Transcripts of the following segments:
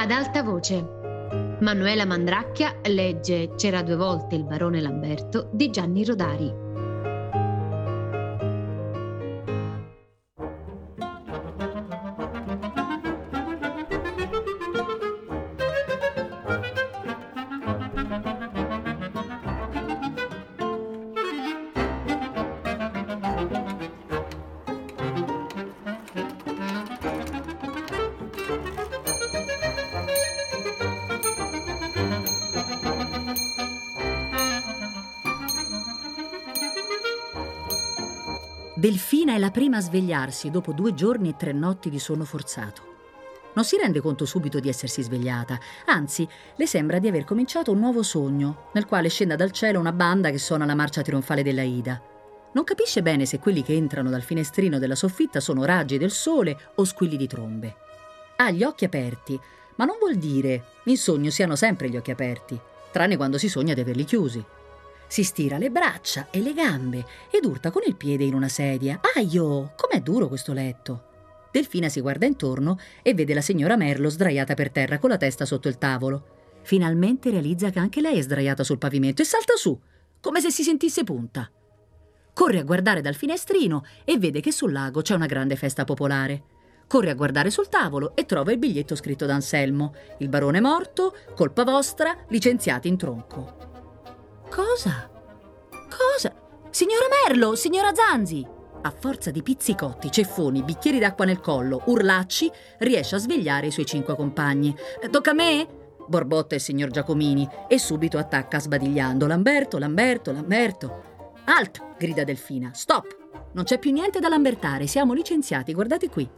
Ad alta voce. Manuela Mandracchia legge C'era due volte il barone Lamberto di Gianni Rodari. Delfina è la prima a svegliarsi dopo due giorni e tre notti di sonno forzato. Non si rende conto subito di essersi svegliata, anzi, le sembra di aver cominciato un nuovo sogno, nel quale scenda dal cielo una banda che suona la marcia trionfale della Ida. Non capisce bene se quelli che entrano dal finestrino della soffitta sono raggi del sole o squilli di trombe. Ha gli occhi aperti, ma non vuol dire in sogno siano sempre gli occhi aperti, tranne quando si sogna di averli chiusi. Si stira le braccia e le gambe ed urta con il piede in una sedia. Aio, com'è duro questo letto! Delfina si guarda intorno e vede la signora Merlo sdraiata per terra con la testa sotto il tavolo. Finalmente realizza che anche lei è sdraiata sul pavimento e salta su, come se si sentisse punta. Corre a guardare dal finestrino e vede che sul lago c'è una grande festa popolare. Corre a guardare sul tavolo e trova il biglietto scritto da Anselmo. Il barone morto, colpa vostra, licenziati in tronco. Cosa? Cosa? Signora Merlo, signora Zanzi! A forza di pizzicotti, ceffoni, bicchieri d'acqua nel collo, urlacci, riesce a svegliare i suoi cinque compagni. Tocca a me? borbotta il signor Giacomini e subito attacca sbadigliando. Lamberto, Lamberto, Lamberto. Alt! grida Delfina. Stop! Non c'è più niente da lambertare, siamo licenziati, guardate qui.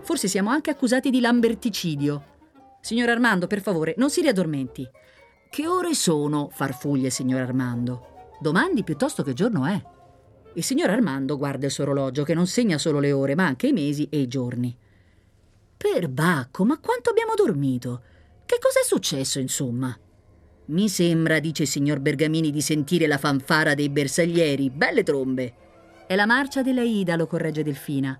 Forse siamo anche accusati di lamberticidio. Signor Armando, per favore, non si riaddormenti. Che ore sono? farfuglia il signor Armando. Domandi piuttosto che giorno è. Il signor Armando guarda il suo orologio che non segna solo le ore, ma anche i mesi e i giorni. Per Bacco, ma quanto abbiamo dormito? Che cos'è successo, insomma? Mi sembra, dice il signor Bergamini, di sentire la fanfara dei bersaglieri. Belle trombe. È la marcia della Ida, lo corregge Delfina.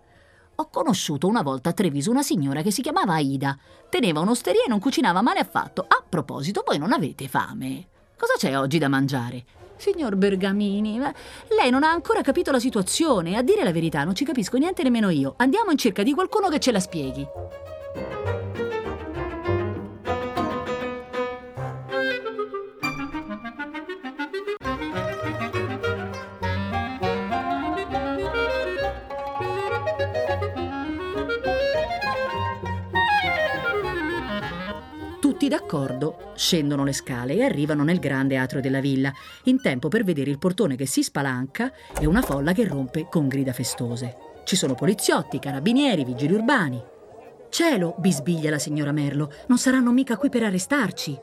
Ho conosciuto una volta a Treviso una signora che si chiamava Aida. Teneva un'osteria e non cucinava male affatto. A proposito, voi non avete fame. Cosa c'è oggi da mangiare? Signor Bergamini, lei non ha ancora capito la situazione. A dire la verità, non ci capisco niente nemmeno io. Andiamo in cerca di qualcuno che ce la spieghi. Tutti d'accordo scendono le scale e arrivano nel grande atrio della villa, in tempo per vedere il portone che si spalanca e una folla che rompe con grida festose. Ci sono poliziotti, carabinieri, vigili urbani. Cielo, bisbiglia la signora Merlo, non saranno mica qui per arrestarci.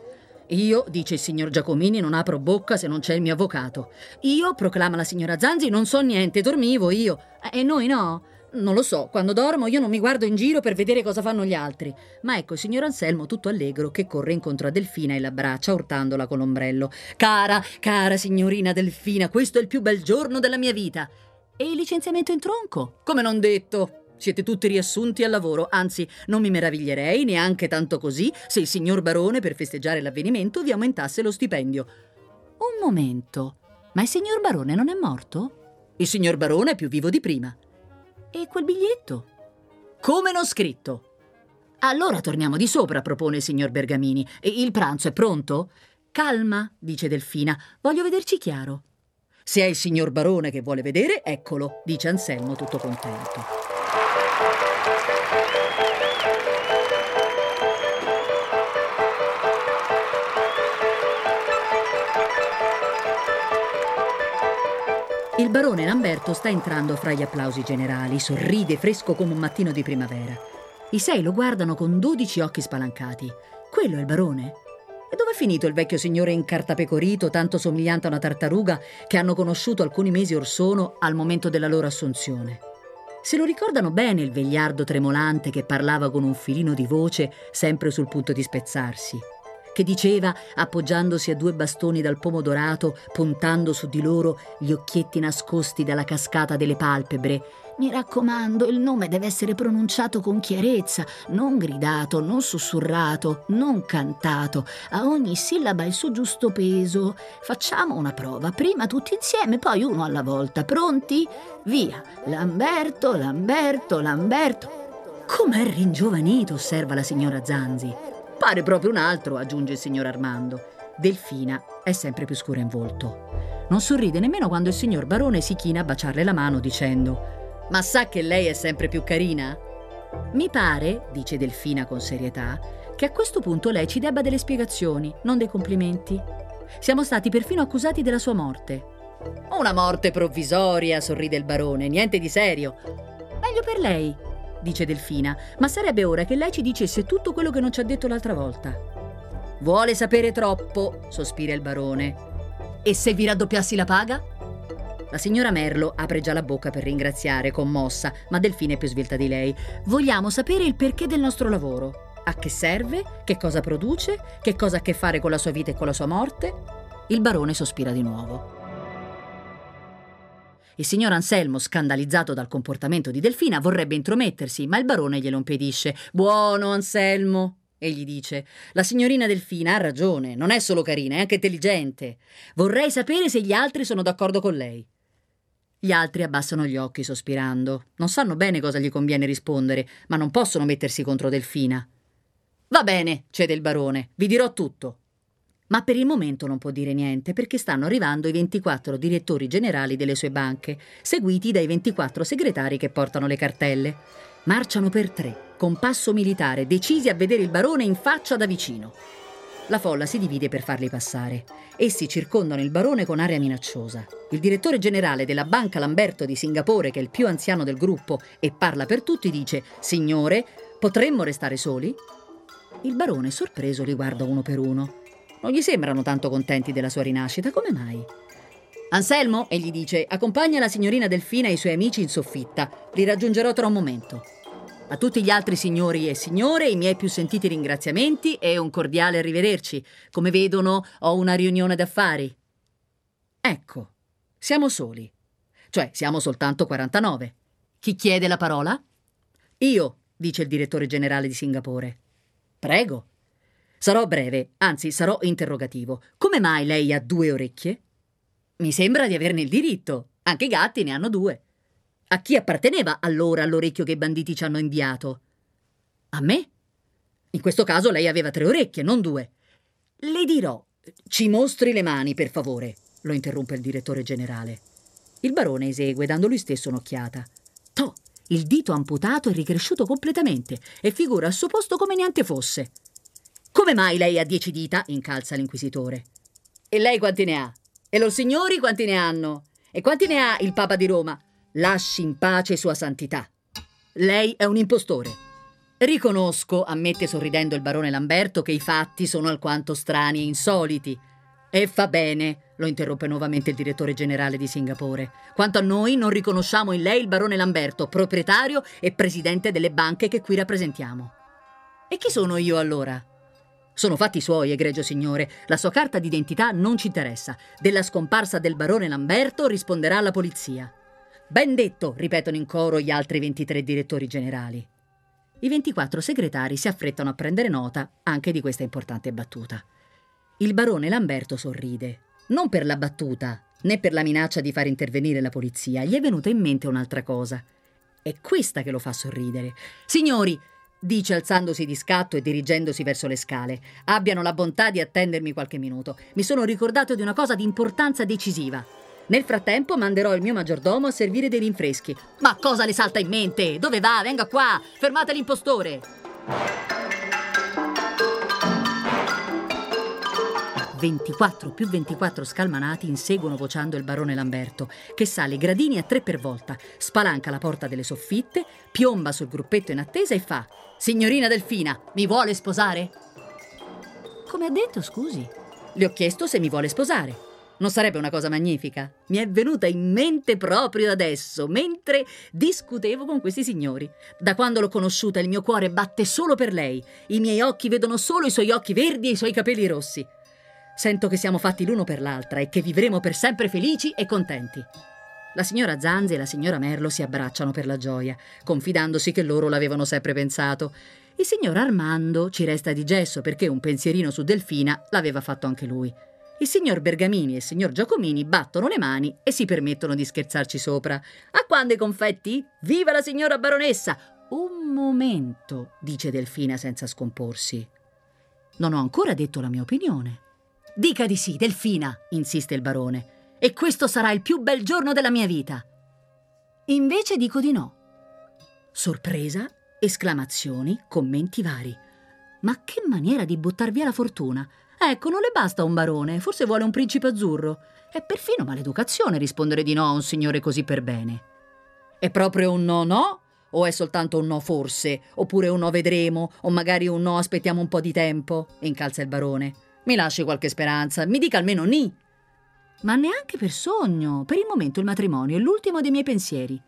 Io, dice il signor Giacomini, non apro bocca se non c'è il mio avvocato. Io, proclama la signora Zanzi, non so niente, dormivo io. E noi no? Non lo so, quando dormo io non mi guardo in giro per vedere cosa fanno gli altri. Ma ecco il signor Anselmo tutto allegro che corre incontro a Delfina e l'abbraccia urtandola con l'ombrello. Cara, cara signorina Delfina, questo è il più bel giorno della mia vita. E il licenziamento in tronco? Come non detto. Siete tutti riassunti al lavoro, anzi, non mi meraviglierei neanche tanto così se il signor barone, per festeggiare l'avvenimento, vi aumentasse lo stipendio. Un momento, ma il signor barone non è morto? Il signor barone è più vivo di prima. E quel biglietto? Come non scritto? Allora torniamo di sopra, propone il signor Bergamini. Il pranzo è pronto? Calma, dice Delfina, voglio vederci chiaro. Se è il signor Barone che vuole vedere, eccolo, dice Anselmo tutto contento. Il barone Lamberto sta entrando fra gli applausi generali, sorride fresco come un mattino di primavera. I sei lo guardano con dodici occhi spalancati. Quello è il barone? E dove è finito il vecchio signore incartapecorito, tanto somigliante a una tartaruga, che hanno conosciuto alcuni mesi or sono al momento della loro assunzione? Se lo ricordano bene il vegliardo tremolante che parlava con un filino di voce, sempre sul punto di spezzarsi. Che diceva, appoggiandosi a due bastoni dal pomo dorato, puntando su di loro gli occhietti nascosti dalla cascata delle palpebre, mi raccomando, il nome deve essere pronunciato con chiarezza, non gridato, non sussurrato, non cantato. A ogni sillaba il suo giusto peso. Facciamo una prova, prima tutti insieme, poi uno alla volta. Pronti? Via. Lamberto, Lamberto, Lamberto. Com'è ringiovanito, osserva la signora Zanzi. Pare proprio un altro, aggiunge il signor Armando. Delfina è sempre più scura in volto. Non sorride nemmeno quando il signor Barone si china a baciarle la mano dicendo ma sa che lei è sempre più carina? Mi pare, dice Delfina con serietà, che a questo punto lei ci debba delle spiegazioni, non dei complimenti. Siamo stati perfino accusati della sua morte. Una morte provvisoria, sorride il barone, niente di serio. Meglio per lei, dice Delfina, ma sarebbe ora che lei ci dicesse tutto quello che non ci ha detto l'altra volta. Vuole sapere troppo, sospira il barone. E se vi raddoppiassi la paga? La signora Merlo apre già la bocca per ringraziare, commossa, ma Delfina è più svelta di lei. Vogliamo sapere il perché del nostro lavoro. A che serve? Che cosa produce? Che cosa ha a che fare con la sua vita e con la sua morte? Il barone sospira di nuovo. Il signor Anselmo, scandalizzato dal comportamento di Delfina, vorrebbe intromettersi, ma il barone glielo impedisce. Buono, Anselmo, egli dice. La signorina Delfina ha ragione, non è solo carina, è anche intelligente. Vorrei sapere se gli altri sono d'accordo con lei. Gli altri abbassano gli occhi sospirando. Non sanno bene cosa gli conviene rispondere, ma non possono mettersi contro Delfina. Va bene, cede il barone, vi dirò tutto. Ma per il momento non può dire niente perché stanno arrivando i 24 direttori generali delle sue banche, seguiti dai 24 segretari che portano le cartelle. Marciano per tre, con passo militare, decisi a vedere il barone in faccia da vicino. La folla si divide per farli passare. Essi circondano il barone con aria minacciosa. Il direttore generale della Banca Lamberto di Singapore, che è il più anziano del gruppo e parla per tutti, dice: Signore, potremmo restare soli? Il barone, sorpreso, li guarda uno per uno. Non gli sembrano tanto contenti della sua rinascita, come mai? Anselmo, egli dice, accompagna la signorina Delfina e i suoi amici in soffitta. Li raggiungerò tra un momento. A tutti gli altri signori e signore i miei più sentiti ringraziamenti e un cordiale arrivederci. Come vedono, ho una riunione d'affari. Ecco, siamo soli. Cioè, siamo soltanto 49. Chi chiede la parola? Io, dice il direttore generale di Singapore. Prego. Sarò breve, anzi sarò interrogativo. Come mai lei ha due orecchie? Mi sembra di averne il diritto. Anche i gatti ne hanno due. A chi apparteneva allora l'orecchio che i banditi ci hanno inviato? A me? In questo caso lei aveva tre orecchie, non due. Le dirò. Ci mostri le mani, per favore, lo interrompe il direttore generale. Il barone esegue, dando lui stesso un'occhiata. Toh, il dito amputato è ricresciuto completamente e figura al suo posto come niente fosse. Come mai lei ha dieci dita? incalza l'inquisitore. E lei quanti ne ha? E loro signori quanti ne hanno? E quanti ne ha il Papa di Roma? Lasci in pace Sua Santità. Lei è un impostore. Riconosco, ammette sorridendo il barone Lamberto, che i fatti sono alquanto strani e insoliti. E fa bene, lo interrompe nuovamente il direttore generale di Singapore. Quanto a noi, non riconosciamo in lei il barone Lamberto, proprietario e presidente delle banche che qui rappresentiamo. E chi sono io allora? Sono fatti suoi, egregio signore. La sua carta d'identità non ci interessa. Della scomparsa del barone Lamberto risponderà la polizia. Ben detto, ripetono in coro gli altri 23 direttori generali. I 24 segretari si affrettano a prendere nota anche di questa importante battuta. Il barone Lamberto sorride. Non per la battuta, né per la minaccia di far intervenire la polizia, gli è venuta in mente un'altra cosa. È questa che lo fa sorridere. Signori, dice alzandosi di scatto e dirigendosi verso le scale, abbiano la bontà di attendermi qualche minuto. Mi sono ricordato di una cosa di importanza decisiva. Nel frattempo manderò il mio maggiordomo a servire dei rinfreschi. Ma cosa le salta in mente? Dove va? Venga qua! Fermate l'impostore! 24 più 24 scalmanati inseguono vociando il barone Lamberto, che sale gradini a tre per volta, spalanca la porta delle soffitte, piomba sul gruppetto in attesa e fa: Signorina Delfina, mi vuole sposare? Come ha detto, scusi? Le ho chiesto se mi vuole sposare. Non sarebbe una cosa magnifica? Mi è venuta in mente proprio adesso, mentre discutevo con questi signori. Da quando l'ho conosciuta il mio cuore batte solo per lei. I miei occhi vedono solo i suoi occhi verdi e i suoi capelli rossi. Sento che siamo fatti l'uno per l'altra e che vivremo per sempre felici e contenti. La signora Zanzi e la signora Merlo si abbracciano per la gioia, confidandosi che loro l'avevano sempre pensato. Il signor Armando ci resta di gesso perché un pensierino su Delfina l'aveva fatto anche lui. Il signor Bergamini e il signor Giacomini battono le mani e si permettono di scherzarci sopra. A quando i confetti? Viva la signora baronessa! Un momento, dice Delfina senza scomporsi. Non ho ancora detto la mia opinione. Dica di sì, Delfina, insiste il barone, e questo sarà il più bel giorno della mia vita. Invece dico di no. Sorpresa, esclamazioni, commenti vari. Ma che maniera di buttar via la fortuna! Ecco, non le basta un barone, forse vuole un principe azzurro. È perfino maleducazione rispondere di no a un signore così per bene. È proprio un no no? O è soltanto un no forse? Oppure un no vedremo? O magari un no aspettiamo un po' di tempo? Incalza il barone. Mi lasci qualche speranza, mi dica almeno ni. Ma neanche per sogno. Per il momento il matrimonio è l'ultimo dei miei pensieri.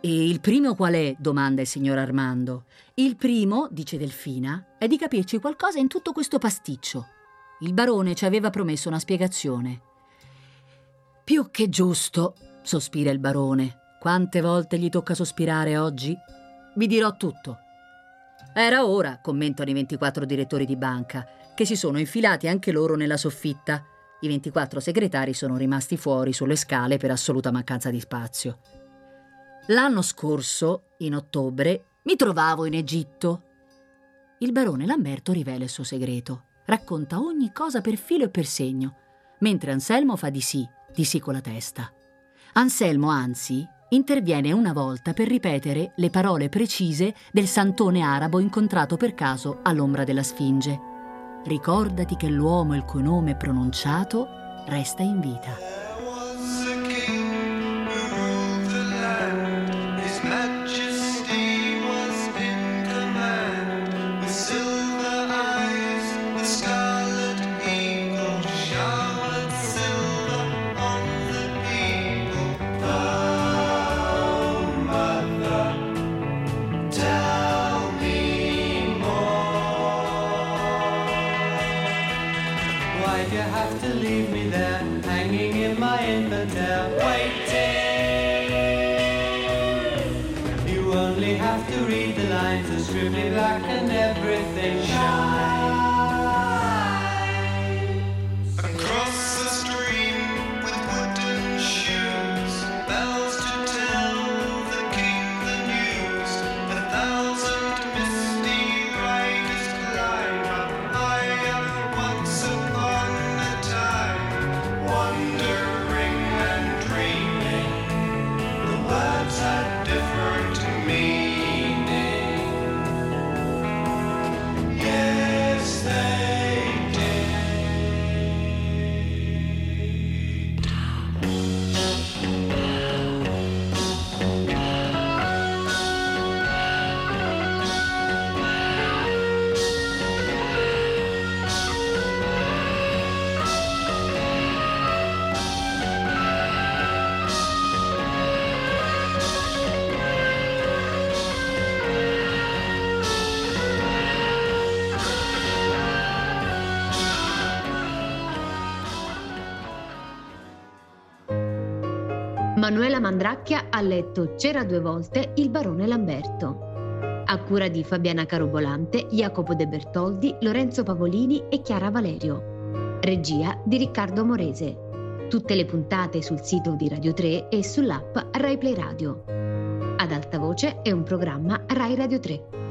E il primo qual è? domanda il signor Armando. Il primo, dice Delfina, è di capirci qualcosa in tutto questo pasticcio. Il barone ci aveva promesso una spiegazione. Più che giusto, sospira il barone. Quante volte gli tocca sospirare oggi? Vi dirò tutto. Era ora, commentano i 24 direttori di banca, che si sono infilati anche loro nella soffitta. I 24 segretari sono rimasti fuori sulle scale per assoluta mancanza di spazio. L'anno scorso, in ottobre, mi trovavo in Egitto. Il barone Lamberto rivela il suo segreto racconta ogni cosa per filo e per segno, mentre Anselmo fa di sì, di sì con la testa. Anselmo, anzi, interviene una volta per ripetere le parole precise del santone arabo incontrato per caso all'ombra della Sfinge. Ricordati che l'uomo il cui nome è pronunciato resta in vita. have to leave me there, hanging in my inventory, waiting. You only have to read the lines, are scribbly black and everything shines. Manuela Mandracchia ha letto C'era due volte il barone Lamberto. A cura di Fabiana Carobolante, Jacopo De Bertoldi, Lorenzo Pavolini e Chiara Valerio. Regia di Riccardo Morese. Tutte le puntate sul sito di Radio 3 e sull'app Rai Play Radio. Ad alta voce è un programma Rai Radio 3.